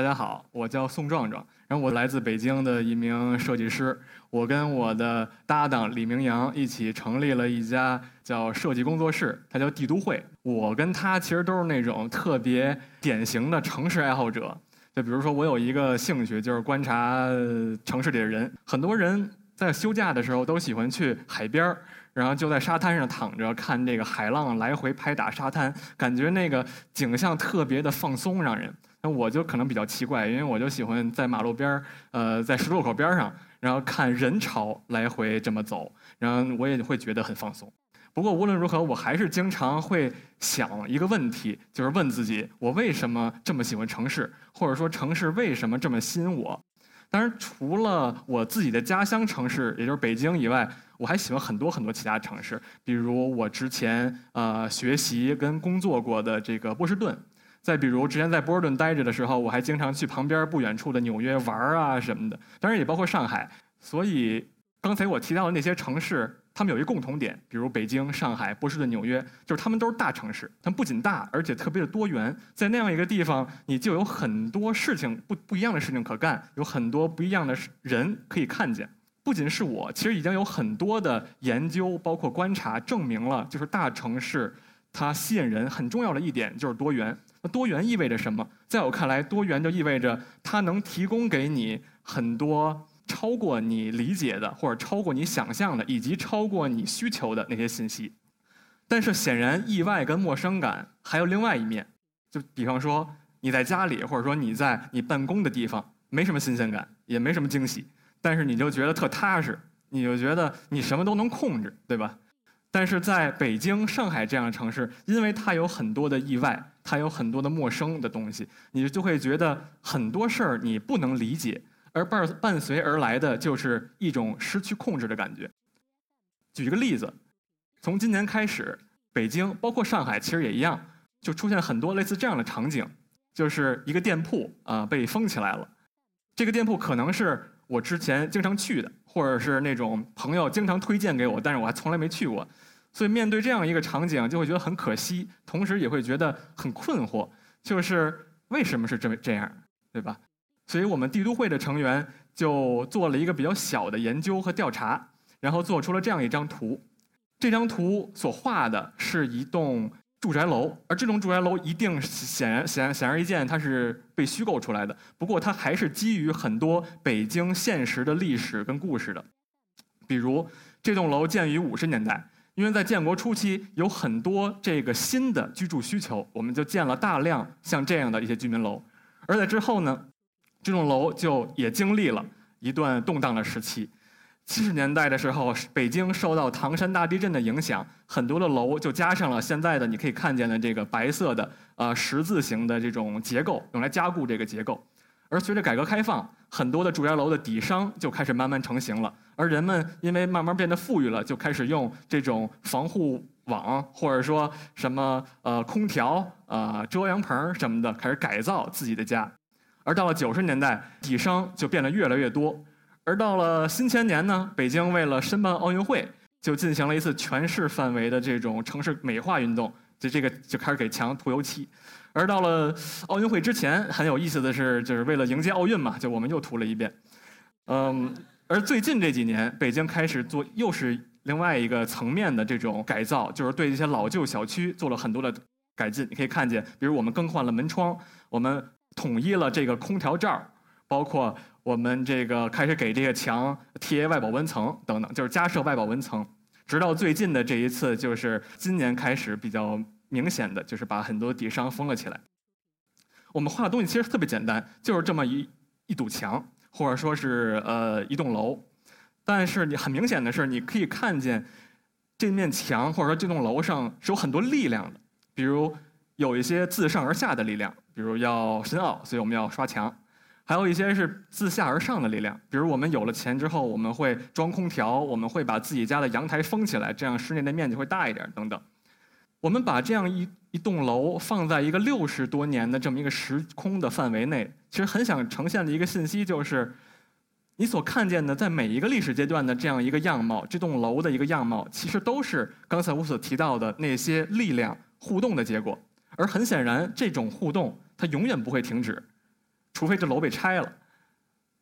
大家好，我叫宋壮壮，然后我来自北京的一名设计师。我跟我的搭档李明阳一起成立了一家叫设计工作室，它叫帝都会。我跟他其实都是那种特别典型的城市爱好者。就比如说，我有一个兴趣就是观察城市里的人。很多人在休假的时候都喜欢去海边，然后就在沙滩上躺着看这个海浪来回拍打沙滩，感觉那个景象特别的放松，让人。那我就可能比较奇怪，因为我就喜欢在马路边儿，呃，在十字路口边上，然后看人潮来回这么走，然后我也会觉得很放松。不过无论如何，我还是经常会想一个问题，就是问自己：我为什么这么喜欢城市？或者说城市为什么这么吸引我？当然，除了我自己的家乡城市，也就是北京以外，我还喜欢很多很多其他城市，比如我之前呃学习跟工作过的这个波士顿。再比如，之前在波士顿待着的时候，我还经常去旁边不远处的纽约玩啊什么的，当然也包括上海。所以刚才我提到的那些城市，他们有一个共同点，比如北京、上海、波士顿、纽约，就是他们都是大城市。它们不仅大，而且特别的多元。在那样一个地方，你就有很多事情不不一样的事情可干，有很多不一样的人可以看见。不仅是我，其实已经有很多的研究，包括观察，证明了就是大城市它吸引人很重要的一点就是多元。那多元意味着什么？在我看来，多元就意味着它能提供给你很多超过你理解的，或者超过你想象的，以及超过你需求的那些信息。但是显然，意外跟陌生感还有另外一面。就比方说，你在家里，或者说你在你办公的地方，没什么新鲜感，也没什么惊喜，但是你就觉得特踏实，你就觉得你什么都能控制，对吧？但是在北京、上海这样的城市，因为它有很多的意外，它有很多的陌生的东西，你就会觉得很多事儿你不能理解，而伴伴随而来的就是一种失去控制的感觉。举一个例子，从今年开始，北京包括上海其实也一样，就出现很多类似这样的场景，就是一个店铺啊被封起来了，这个店铺可能是。我之前经常去的，或者是那种朋友经常推荐给我，但是我还从来没去过，所以面对这样一个场景，就会觉得很可惜，同时也会觉得很困惑，就是为什么是这么这样，对吧？所以我们帝都会的成员就做了一个比较小的研究和调查，然后做出了这样一张图，这张图所画的是一栋。住宅楼，而这种住宅楼一定显然显显而易见，它是被虚构出来的。不过，它还是基于很多北京现实的历史跟故事的。比如，这栋楼建于五十年代，因为在建国初期有很多这个新的居住需求，我们就建了大量像这样的一些居民楼。而在之后呢，这栋楼就也经历了一段动荡的时期。七十年代的时候，北京受到唐山大地震的影响，很多的楼就加上了现在的你可以看见的这个白色的呃十字形的这种结构，用来加固这个结构。而随着改革开放，很多的住宅楼的底商就开始慢慢成型了，而人们因为慢慢变得富裕了，就开始用这种防护网或者说什么呃空调啊遮阳棚什么的开始改造自己的家。而到了九十年代，底商就变得越来越多。而到了新千年呢，北京为了申办奥运会，就进行了一次全市范围的这种城市美化运动，就这个就开始给墙涂油漆。而到了奥运会之前，很有意思的是，就是为了迎接奥运嘛，就我们又涂了一遍。嗯，而最近这几年，北京开始做又是另外一个层面的这种改造，就是对这些老旧小区做了很多的改进。你可以看见，比如我们更换了门窗，我们统一了这个空调罩，包括。我们这个开始给这个墙贴外保温层等等，就是加设外保温层，直到最近的这一次，就是今年开始比较明显的就是把很多底商封了起来。我们画的东西其实特别简单，就是这么一一堵墙，或者说是呃一栋楼，但是你很明显的是，你可以看见这面墙或者说这栋楼上是有很多力量的，比如有一些自上而下的力量，比如要深奥，所以我们要刷墙。还有一些是自下而上的力量，比如我们有了钱之后，我们会装空调，我们会把自己家的阳台封起来，这样室内的面积会大一点等等。我们把这样一一栋楼放在一个六十多年的这么一个时空的范围内，其实很想呈现的一个信息就是，你所看见的在每一个历史阶段的这样一个样貌，这栋楼的一个样貌，其实都是刚才我所提到的那些力量互动的结果。而很显然，这种互动它永远不会停止。除非这楼被拆了。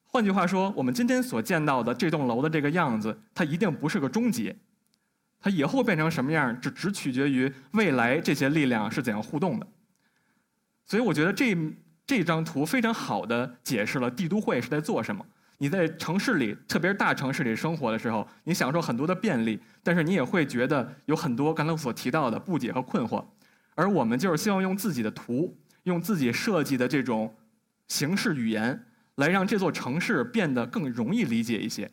换句话说，我们今天所见到的这栋楼的这个样子，它一定不是个终结。它以后变成什么样，这只取决于未来这些力量是怎样互动的。所以，我觉得这这张图非常好的解释了帝都会是在做什么。你在城市里，特别是大城市里生活的时候，你享受很多的便利，但是你也会觉得有很多刚才所提到的不解和困惑。而我们就是希望用自己的图，用自己设计的这种形式语言，来让这座城市变得更容易理解一些。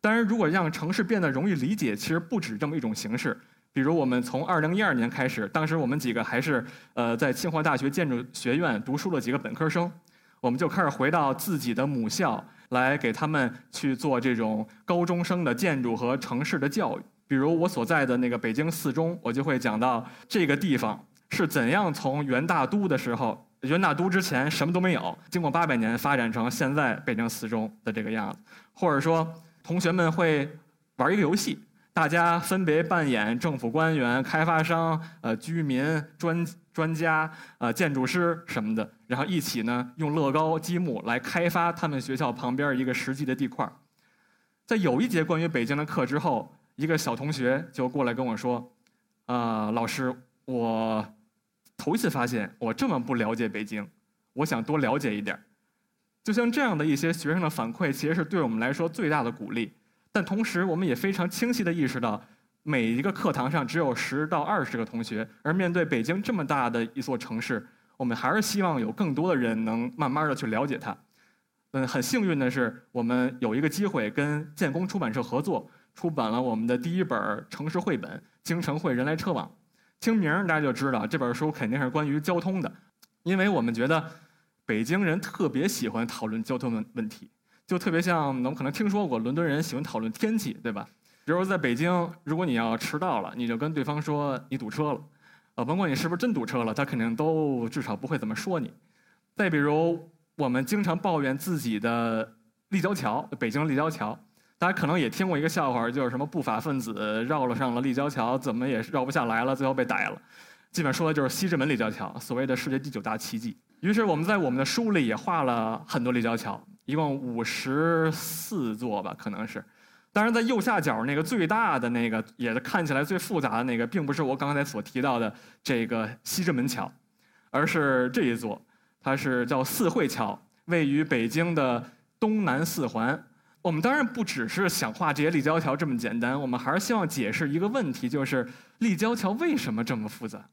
当然，如果让城市变得容易理解，其实不止这么一种形式。比如，我们从二零一二年开始，当时我们几个还是呃在清华大学建筑学院读书的几个本科生，我们就开始回到自己的母校，来给他们去做这种高中生的建筑和城市的教育。比如我所在的那个北京四中，我就会讲到这个地方是怎样从元大都的时候，元大都之前什么都没有，经过八百年发展成现在北京四中的这个样子，或者说。同学们会玩一个游戏，大家分别扮演政府官员、开发商、呃居民、专专家、呃建筑师什么的，然后一起呢用乐高积木来开发他们学校旁边一个实际的地块。在有一节关于北京的课之后，一个小同学就过来跟我说：“啊，老师，我头一次发现我这么不了解北京，我想多了解一点。”就像这样的一些学生的反馈，其实是对我们来说最大的鼓励。但同时，我们也非常清晰地意识到，每一个课堂上只有十到二十个同学，而面对北京这么大的一座城市，我们还是希望有更多的人能慢慢地去了解它。嗯，很幸运的是，我们有一个机会跟建工出版社合作，出版了我们的第一本城市绘本《京城绘人来车往》。听名大家就知道，这本书肯定是关于交通的，因为我们觉得。北京人特别喜欢讨论交通问问题，就特别像我们可能听说过伦敦人喜欢讨论天气，对吧？比如在北京，如果你要迟到了，你就跟对方说你堵车了，呃，甭管你是不是真堵车了，他肯定都至少不会怎么说你。再比如，我们经常抱怨自己的立交桥，北京立交桥，大家可能也听过一个笑话，就是什么不法分子绕了上了立交桥，怎么也绕不下来了，最后被逮了。基本说的就是西直门立交桥，所谓的世界第九大奇迹。于是我们在我们的书里也画了很多立交桥，一共五十四座吧，可能是。当然，在右下角那个最大的那个，也是看起来最复杂的那个，并不是我刚才所提到的这个西直门桥，而是这一座，它是叫四惠桥，位于北京的东南四环。我们当然不只是想画这些立交桥这么简单，我们还是希望解释一个问题，就是立交桥为什么这么复杂。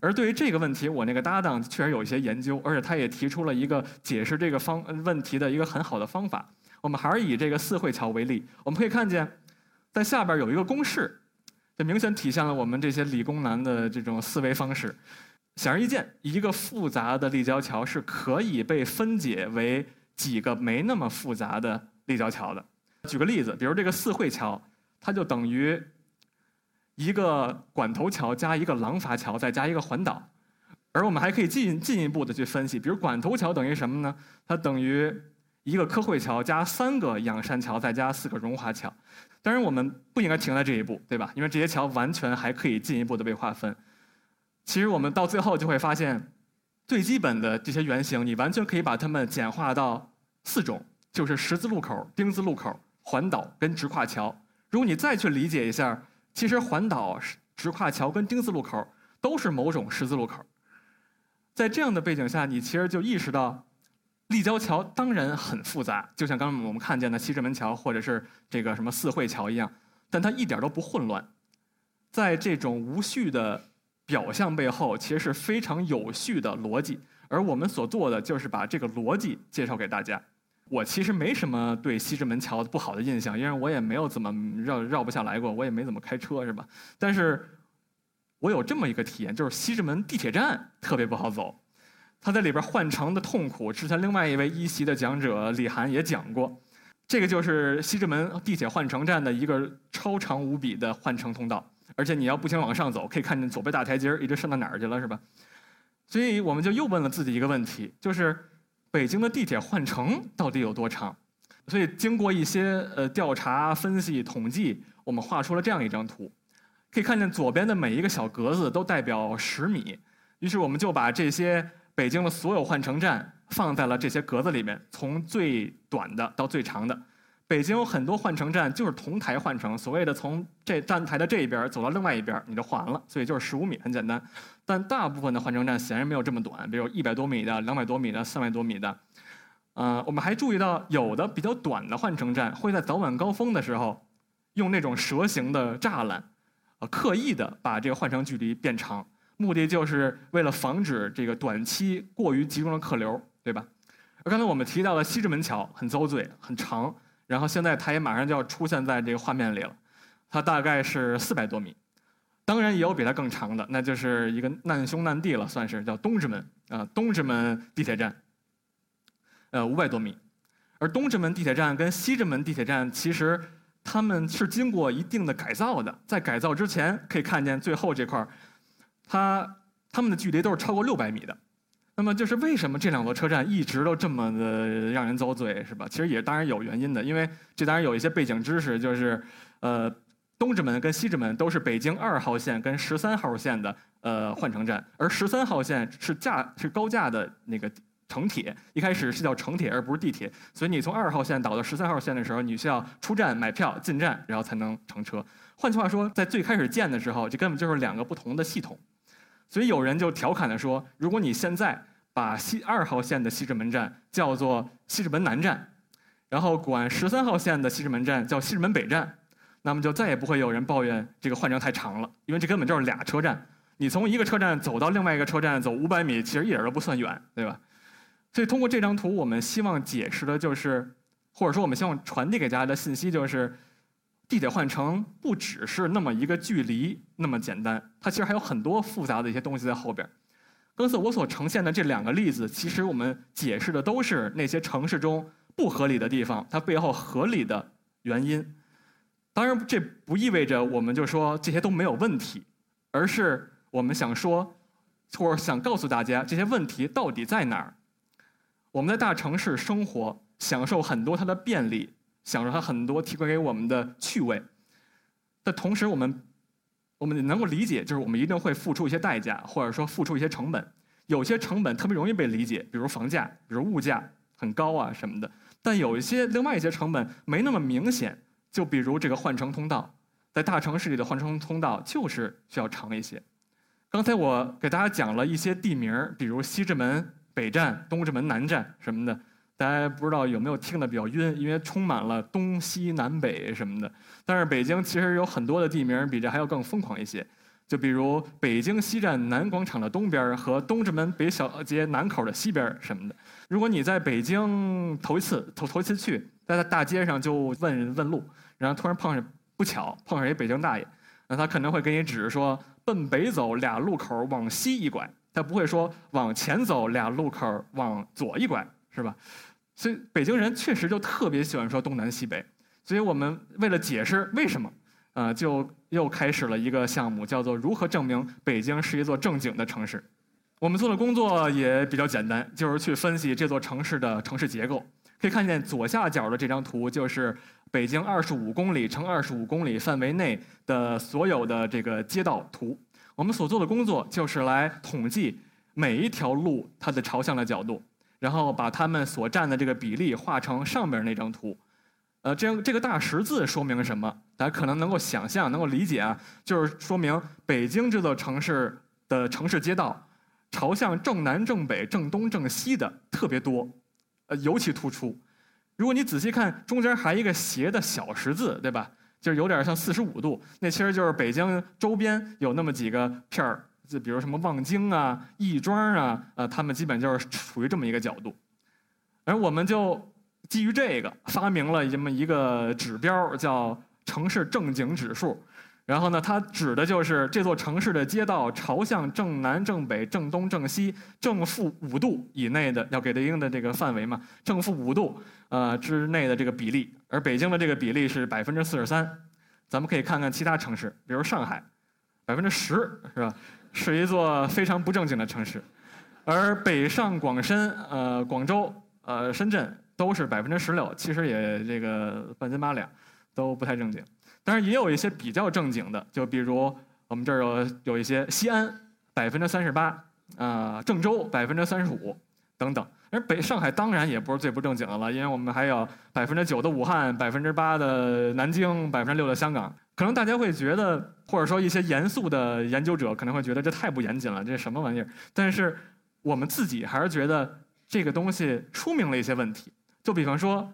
而对于这个问题，我那个搭档确实有一些研究，而且他也提出了一个解释这个方问题的一个很好的方法。我们还是以这个四惠桥为例，我们可以看见，在下边有一个公式，这明显体现了我们这些理工男的这种思维方式。显而易见，一个复杂的立交桥是可以被分解为几个没那么复杂的立交桥的。举个例子，比如这个四惠桥，它就等于。一个管头桥加一个廊坊桥再加一个环岛，而我们还可以进进一步的去分析，比如管头桥等于什么呢？它等于一个科惠桥加三个仰山桥再加四个荣华桥。当然，我们不应该停在这一步，对吧？因为这些桥完全还可以进一步的被划分。其实我们到最后就会发现，最基本的这些原型，你完全可以把它们简化到四种，就是十字路口、丁字路口、环岛跟直跨桥。如果你再去理解一下。其实环岛、直跨桥跟丁字路口都是某种十字路口。在这样的背景下，你其实就意识到，立交桥当然很复杂，就像刚刚我们看见的西直门桥或者是这个什么四惠桥一样，但它一点都不混乱。在这种无序的表象背后，其实是非常有序的逻辑，而我们所做的就是把这个逻辑介绍给大家。我其实没什么对西直门桥不好的印象，因为我也没有怎么绕绕不下来过，我也没怎么开车，是吧？但是，我有这么一个体验，就是西直门地铁站特别不好走，他在里边换乘的痛苦，之前另外一位一席的讲者李涵也讲过，这个就是西直门地铁换乘站的一个超长无比的换乘通道，而且你要步行往上走，可以看见左边大台阶一直上到哪儿去了，是吧？所以我们就又问了自己一个问题，就是。北京的地铁换乘到底有多长？所以经过一些呃调查、分析、统计，我们画出了这样一张图。可以看见左边的每一个小格子都代表十米。于是我们就把这些北京的所有换乘站放在了这些格子里面，从最短的到最长的。北京有很多换乘站就是同台换乘，所谓的从这站台的这一边走到另外一边，你就换完了，所以就是十五米，很简单。但大部分的换乘站显然没有这么短，比如一百多米的、两百多米的、三百多米的。呃，我们还注意到，有的比较短的换乘站会在早晚高峰的时候，用那种蛇形的栅栏，呃，刻意的把这个换乘距离变长，目的就是为了防止这个短期过于集中的客流，对吧？而刚才我们提到的西直门桥很遭罪，很长。然后现在它也马上就要出现在这个画面里了，它大概是四百多米，当然也有比它更长的，那就是一个难兄难弟了，算是叫东直门啊，东直门地铁站，呃五百多米，而东直门地铁站跟西直门地铁站其实他们是经过一定的改造的，在改造之前可以看见最后这块儿，它它们的距离都是超过六百米的。那么就是为什么这两座车站一直都这么的让人遭罪，是吧？其实也当然有原因的，因为这当然有一些背景知识，就是，呃，东直门跟西直门都是北京二号线跟十三号线的呃换乘站，而十三号线是架是高架的那个城铁，一开始是叫城铁而不是地铁，所以你从二号线倒到十三号线的时候，你需要出站买票进站，然后才能乘车。换句话说，在最开始建的时候，这根本就是两个不同的系统。所以有人就调侃的说：“如果你现在把西二号线的西直门站叫做西直门南站，然后管十三号线的西直门站叫西直门北站，那么就再也不会有人抱怨这个换乘太长了，因为这根本就是俩车站。你从一个车站走到另外一个车站走五百米，其实一点都不算远，对吧？所以通过这张图，我们希望解释的就是，或者说我们希望传递给大家的信息就是。地铁换乘不只是那么一个距离那么简单，它其实还有很多复杂的一些东西在后边。刚才我所呈现的这两个例子，其实我们解释的都是那些城市中不合理的地方，它背后合理的原因。当然，这不意味着我们就说这些都没有问题，而是我们想说，或者想告诉大家这些问题到底在哪儿。我们在大城市生活，享受很多它的便利。享受它很多提供给我们的趣味，但同时我们我们能够理解，就是我们一定会付出一些代价，或者说付出一些成本。有些成本特别容易被理解，比如房价，比如物价很高啊什么的。但有一些另外一些成本没那么明显，就比如这个换乘通道，在大城市里的换乘通道就是需要长一些。刚才我给大家讲了一些地名，比如西直门北站、东直门南站什么的。大家不知道有没有听得比较晕，因为充满了东西南北什么的。但是北京其实有很多的地名比这还要更疯狂一些，就比如北京西站南广场的东边和东直门北小街南口的西边什么的。如果你在北京头一次头头一次去，在大街上就问问路，然后突然碰上不巧碰上一北京大爷，那他可能会给你指着说奔北走俩路口往西一拐，他不会说往前走俩路口往左一拐。是吧？所以北京人确实就特别喜欢说东南西北。所以我们为了解释为什么，呃，就又开始了一个项目，叫做如何证明北京是一座正经的城市。我们做的工作也比较简单，就是去分析这座城市的城市结构。可以看见左下角的这张图，就是北京二十五公里乘二十五公里范围内的所有的这个街道图。我们所做的工作就是来统计每一条路它的朝向的角度。然后把它们所占的这个比例画成上边那张图，呃，这样这个大十字说明了什么？大家可能能够想象、能够理解啊，就是说明北京这座城市的城市街道朝向正南、正北、正东、正西的特别多，呃，尤其突出。如果你仔细看，中间还一个斜的小十字，对吧？就是有点像四十五度，那其实就是北京周边有那么几个片儿。就比如什么望京啊、亦庄啊，呃，他们基本就是处于这么一个角度，而我们就基于这个发明了这么一个指标，叫城市正经指数。然后呢，它指的就是这座城市的街道朝向正南、正北、正东、正西正负五度以内的，要给对应的这个范围嘛，正负五度呃之内的这个比例。而北京的这个比例是百分之四十三，咱们可以看看其他城市，比如上海，百分之十，是吧？是一座非常不正经的城市，而北上广深、呃广州、呃深圳都是百分之十六，其实也这个半斤八两，都不太正经。但是也有一些比较正经的，就比如我们这儿有有一些西安百分之三十八，啊郑州百分之三十五等等。而北上海当然也不是最不正经的了，因为我们还有百分之九的武汉，百分之八的南京，百分之六的香港。可能大家会觉得，或者说一些严肃的研究者可能会觉得这太不严谨了，这是什么玩意儿？但是我们自己还是觉得这个东西说明了一些问题。就比方说，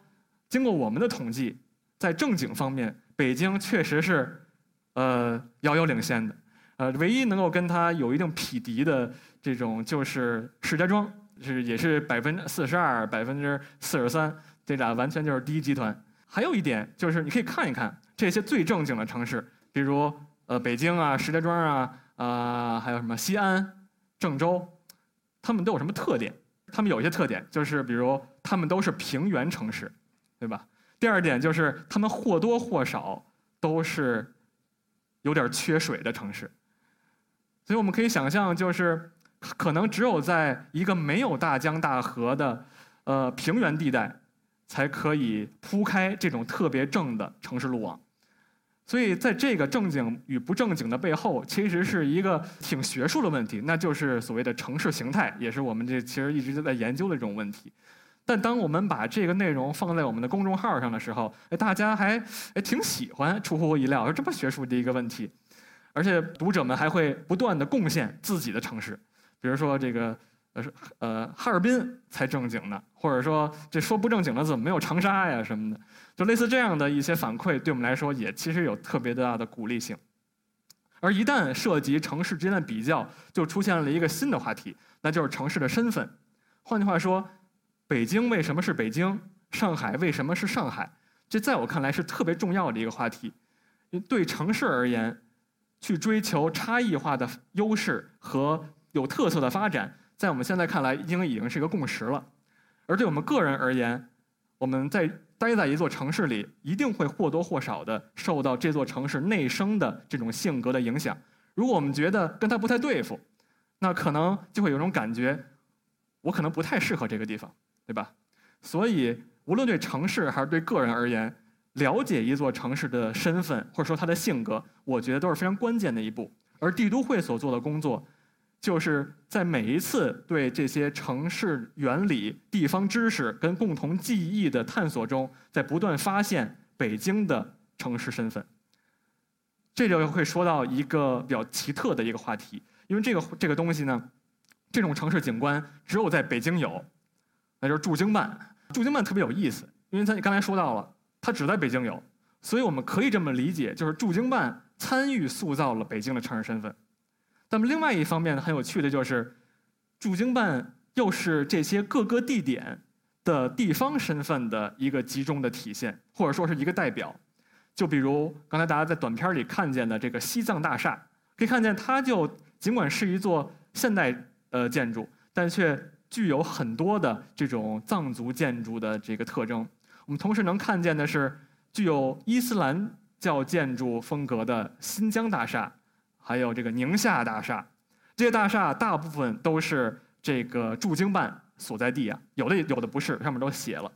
经过我们的统计，在正经方面，北京确实是呃遥遥领先的。呃，唯一能够跟它有一定匹敌的这种就是石家庄，是也是百分之四十二、百分之四十三，这俩完全就是第一集团。还有一点就是你可以看一看。这些最正经的城市，比如呃北京啊、石家庄啊、啊还有什么西安、郑州，他们都有什么特点？他们有一些特点，就是比如他们都是平原城市，对吧？第二点就是他们或多或少都是有点缺水的城市，所以我们可以想象，就是可能只有在一个没有大江大河的呃平原地带，才可以铺开这种特别正的城市路网。所以，在这个正经与不正经的背后，其实是一个挺学术的问题，那就是所谓的城市形态，也是我们这其实一直都在研究的这种问题。但当我们把这个内容放在我们的公众号上的时候，哎，大家还哎挺喜欢，出乎我意料，说这么学术的一个问题，而且读者们还会不断的贡献自己的城市，比如说这个呃呃哈尔滨才正经呢，或者说这说不正经的怎么没有长沙呀什么的。就类似这样的一些反馈，对我们来说也其实有特别大的鼓励性。而一旦涉及城市之间的比较，就出现了一个新的话题，那就是城市的身份。换句话说，北京为什么是北京？上海为什么是上海？这在我看来是特别重要的一个话题。对城市而言，去追求差异化的优势和有特色的发展，在我们现在看来，已经已经是一个共识了。而对我们个人而言，我们在待在一座城市里，一定会或多或少的受到这座城市内生的这种性格的影响。如果我们觉得跟他不太对付，那可能就会有种感觉，我可能不太适合这个地方，对吧？所以，无论对城市还是对个人而言，了解一座城市的身份或者说它的性格，我觉得都是非常关键的一步。而帝都会所做的工作。就是在每一次对这些城市原理、地方知识跟共同记忆的探索中，在不断发现北京的城市身份。这就会说到一个比较奇特的一个话题，因为这个这个东西呢，这种城市景观只有在北京有，那就是驻京办。驻京办特别有意思，因为它刚才说到了，它只在北京有，所以我们可以这么理解，就是驻京办参与塑造了北京的城市身份。那么，另外一方面呢很有趣的就是，驻京办又是这些各个地点的地方身份的一个集中的体现，或者说是一个代表。就比如刚才大家在短片里看见的这个西藏大厦，可以看见它就尽管是一座现代呃建筑，但却具有很多的这种藏族建筑的这个特征。我们同时能看见的是具有伊斯兰教建筑风格的新疆大厦。还有这个宁夏大厦，这些大厦大部分都是这个驻京办所在地啊，有的有的不是，上面都写了。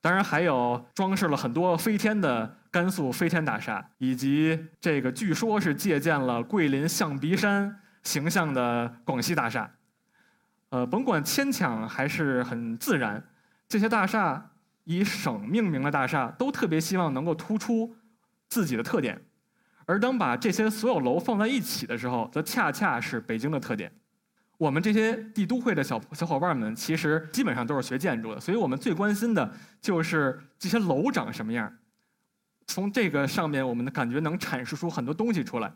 当然还有装饰了很多飞天的甘肃飞天大厦，以及这个据说是借鉴了桂林象鼻山形象的广西大厦。呃，甭管牵强还是很自然，这些大厦以省命名的大厦都特别希望能够突出自己的特点。而当把这些所有楼放在一起的时候，则恰恰是北京的特点。我们这些帝都会的小小伙伴们，其实基本上都是学建筑的，所以我们最关心的就是这些楼长什么样。从这个上面，我们的感觉能阐述出很多东西出来。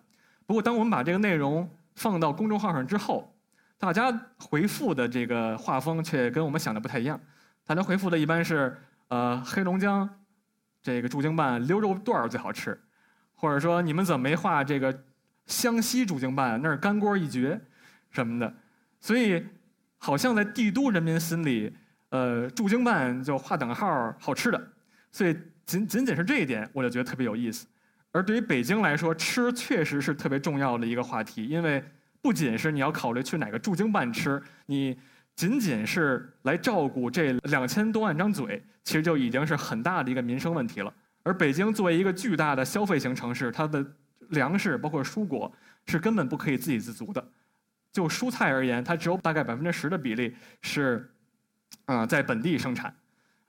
不过，当我们把这个内容放到公众号上之后，大家回复的这个画风却跟我们想的不太一样。大家回复的一般是，呃，黑龙江这个驻京办溜肉段儿最好吃。或者说你们怎么没画这个湘西驻京办？那儿干锅一绝，什么的，所以好像在帝都人民心里，呃，驻京办就划等号好吃的，所以仅仅仅是这一点，我就觉得特别有意思。而对于北京来说，吃确实是特别重要的一个话题，因为不仅是你要考虑去哪个驻京办吃，你仅仅是来照顾这两千多万张嘴，其实就已经是很大的一个民生问题了。而北京作为一个巨大的消费型城市，它的粮食包括蔬果是根本不可以自给自足的。就蔬菜而言，它只有大概百分之十的比例是啊，在本地生产，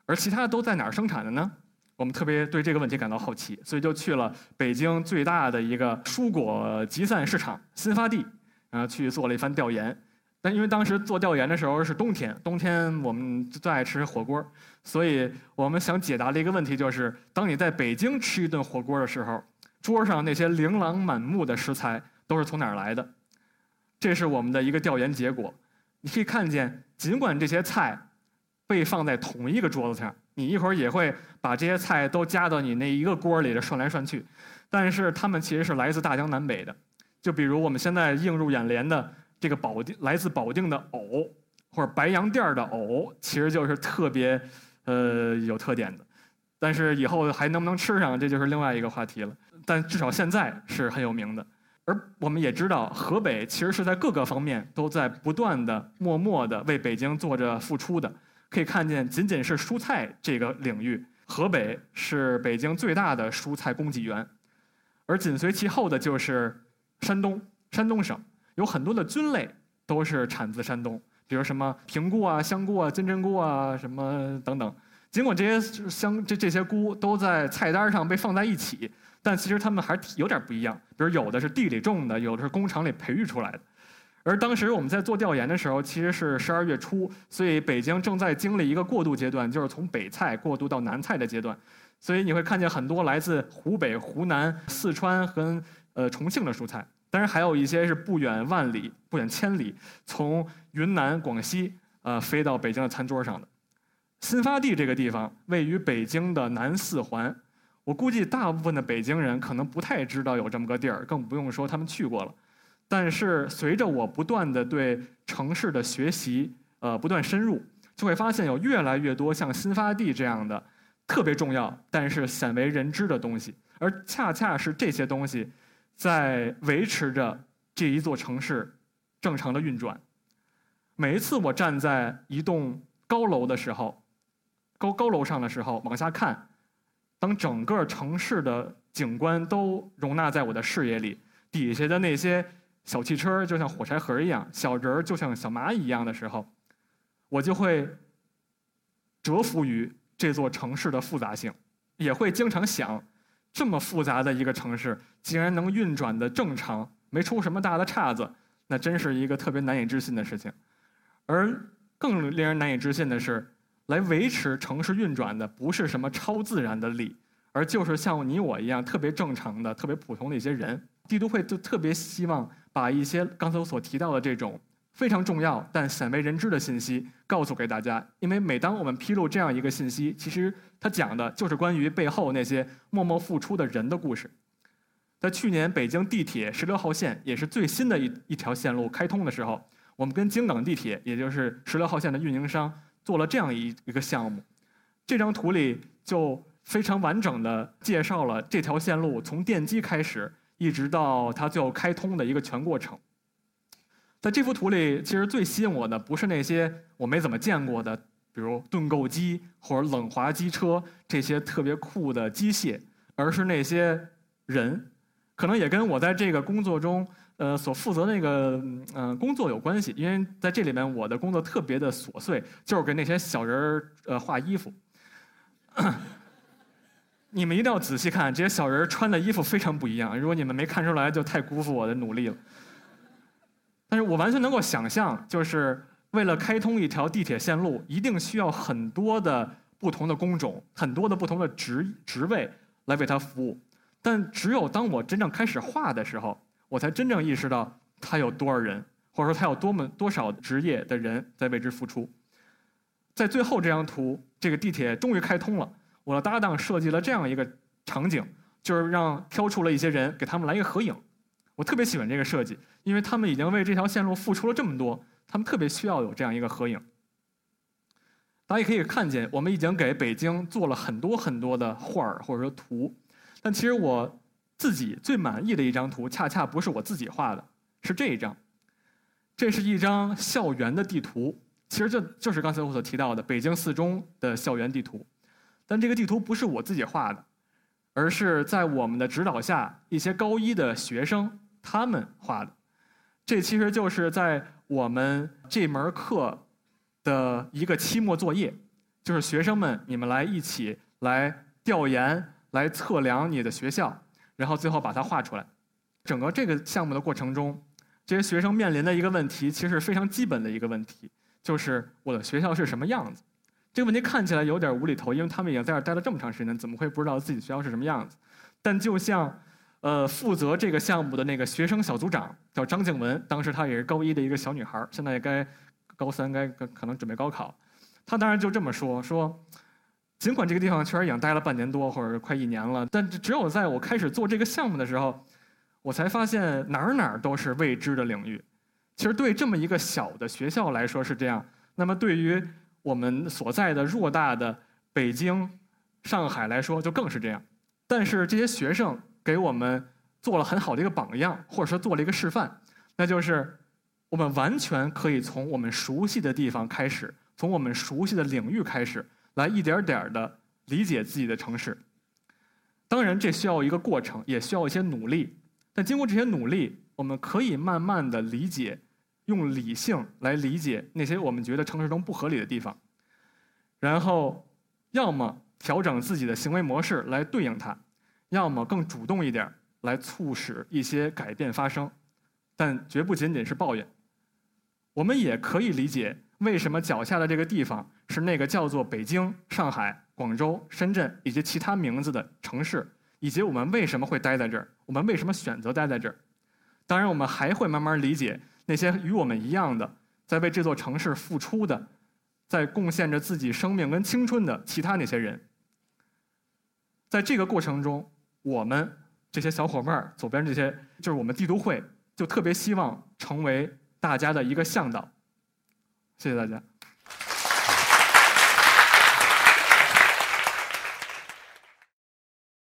而其他都在哪儿生产的呢？我们特别对这个问题感到好奇，所以就去了北京最大的一个蔬果集散市场新发地，然后去做了一番调研。但因为当时做调研的时候是冬天，冬天我们最爱吃火锅，所以我们想解答的一个问题就是：当你在北京吃一顿火锅的时候，桌上那些琳琅满目的食材都是从哪儿来的？这是我们的一个调研结果。你可以看见，尽管这些菜被放在同一个桌子上，你一会儿也会把这些菜都加到你那一个锅里的涮来涮去，但是它们其实是来自大江南北的。就比如我们现在映入眼帘的。这个保定来自保定的藕，或者白洋淀的藕，其实就是特别，呃，有特点的。但是以后还能不能吃上，这就是另外一个话题了。但至少现在是很有名的。而我们也知道，河北其实是在各个方面都在不断的、默默的为北京做着付出的。可以看见，仅仅是蔬菜这个领域，河北是北京最大的蔬菜供给源，而紧随其后的就是山东，山东省。有很多的菌类都是产自山东，比如什么平菇啊、香菇啊、金针菇啊，什么等等。尽管这些香这这些菇都在菜单上被放在一起，但其实它们还是有点不一样。比如有的是地里种的，有的是工厂里培育出来的。而当时我们在做调研的时候，其实是十二月初，所以北京正在经历一个过渡阶段，就是从北菜过渡到南菜的阶段。所以你会看见很多来自湖北、湖南、四川和呃重庆的蔬菜。当然，还有一些是不远万里、不远千里，从云南、广西呃飞到北京的餐桌上的。新发地这个地方位于北京的南四环，我估计大部分的北京人可能不太知道有这么个地儿，更不用说他们去过了。但是随着我不断的对城市的学习，呃，不断深入，就会发现有越来越多像新发地这样的特别重要但是鲜为人知的东西，而恰恰是这些东西。在维持着这一座城市正常的运转。每一次我站在一栋高楼的时候，高高楼上的时候往下看，当整个城市的景观都容纳在我的视野里，底下的那些小汽车就像火柴盒一样，小人儿就像小蚂蚁一样的时候，我就会折服于这座城市的复杂性，也会经常想。这么复杂的一个城市，竟然能运转的正常，没出什么大的岔子，那真是一个特别难以置信的事情。而更令人难以置信的是，来维持城市运转的不是什么超自然的力，而就是像你我一样特别正常的、特别普通的一些人。帝都会就特别希望把一些刚才我所提到的这种。非常重要但鲜为人知的信息告诉给大家，因为每当我们披露这样一个信息，其实它讲的就是关于背后那些默默付出的人的故事。在去年北京地铁十六号线也是最新的一一条线路开通的时候，我们跟京港地铁，也就是十六号线的运营商做了这样一一个项目。这张图里就非常完整的介绍了这条线路从奠基开始，一直到它最后开通的一个全过程。在这幅图里，其实最吸引我的不是那些我没怎么见过的，比如盾构机或者冷滑机车这些特别酷的机械，而是那些人。可能也跟我在这个工作中，呃，所负责那个嗯工作有关系。因为在这里面，我的工作特别的琐碎，就是给那些小人儿呃画衣服。你们一定要仔细看，这些小人穿的衣服非常不一样。如果你们没看出来，就太辜负我的努力了。但是我完全能够想象，就是为了开通一条地铁线路，一定需要很多的不同的工种，很多的不同的职职位来为它服务。但只有当我真正开始画的时候，我才真正意识到它有多少人，或者说它有多么多少职业的人在为之付出。在最后这张图，这个地铁终于开通了，我的搭档设计了这样一个场景，就是让挑出了一些人，给他们来一个合影。我特别喜欢这个设计，因为他们已经为这条线路付出了这么多，他们特别需要有这样一个合影。大家也可以看见，我们已经给北京做了很多很多的画儿或者说图，但其实我自己最满意的一张图，恰恰不是我自己画的，是这一张。这是一张校园的地图，其实就就是刚才我所提到的北京四中的校园地图，但这个地图不是我自己画的。而是在我们的指导下，一些高一的学生他们画的，这其实就是在我们这门课的一个期末作业，就是学生们你们来一起来调研、来测量你的学校，然后最后把它画出来。整个这个项目的过程中，这些学生面临的一个问题，其实是非常基本的一个问题，就是我的学校是什么样子。这个问题看起来有点无厘头，因为他们已经在这儿待了这么长时间，怎么会不知道自己学校是什么样子？但就像，呃，负责这个项目的那个学生小组长叫张静文，当时她也是高一的一个小女孩，现在也该高三，该可能准备高考。她当然就这么说：说，尽管这个地方确实已经待了半年多或者快一年了，但只有在我开始做这个项目的时候。我才发现哪儿哪儿都是未知的领域。其实对这么一个小的学校来说是这样，那么对于我们所在的偌大的北京、上海来说就更是这样。但是这些学生给我们做了很好的一个榜样，或者说做了一个示范，那就是我们完全可以从我们熟悉的地方开始，从我们熟悉的领域开始，来一点点的理解自己的城市。当然，这需要一个过程，也需要一些努力。但经过这些努力，我们可以慢慢的理解，用理性来理解那些我们觉得城市中不合理的地方，然后要么调整自己的行为模式来对应它，要么更主动一点来促使一些改变发生，但绝不仅仅是抱怨。我们也可以理解为什么脚下的这个地方是那个叫做北京、上海、广州、深圳以及其他名字的城市。以及我们为什么会待在这儿？我们为什么选择待在这儿？当然，我们还会慢慢理解那些与我们一样的，在为这座城市付出的，在贡献着自己生命跟青春的其他那些人。在这个过程中，我们这些小伙伴儿，左边这些就是我们帝都会，就特别希望成为大家的一个向导。谢谢大家。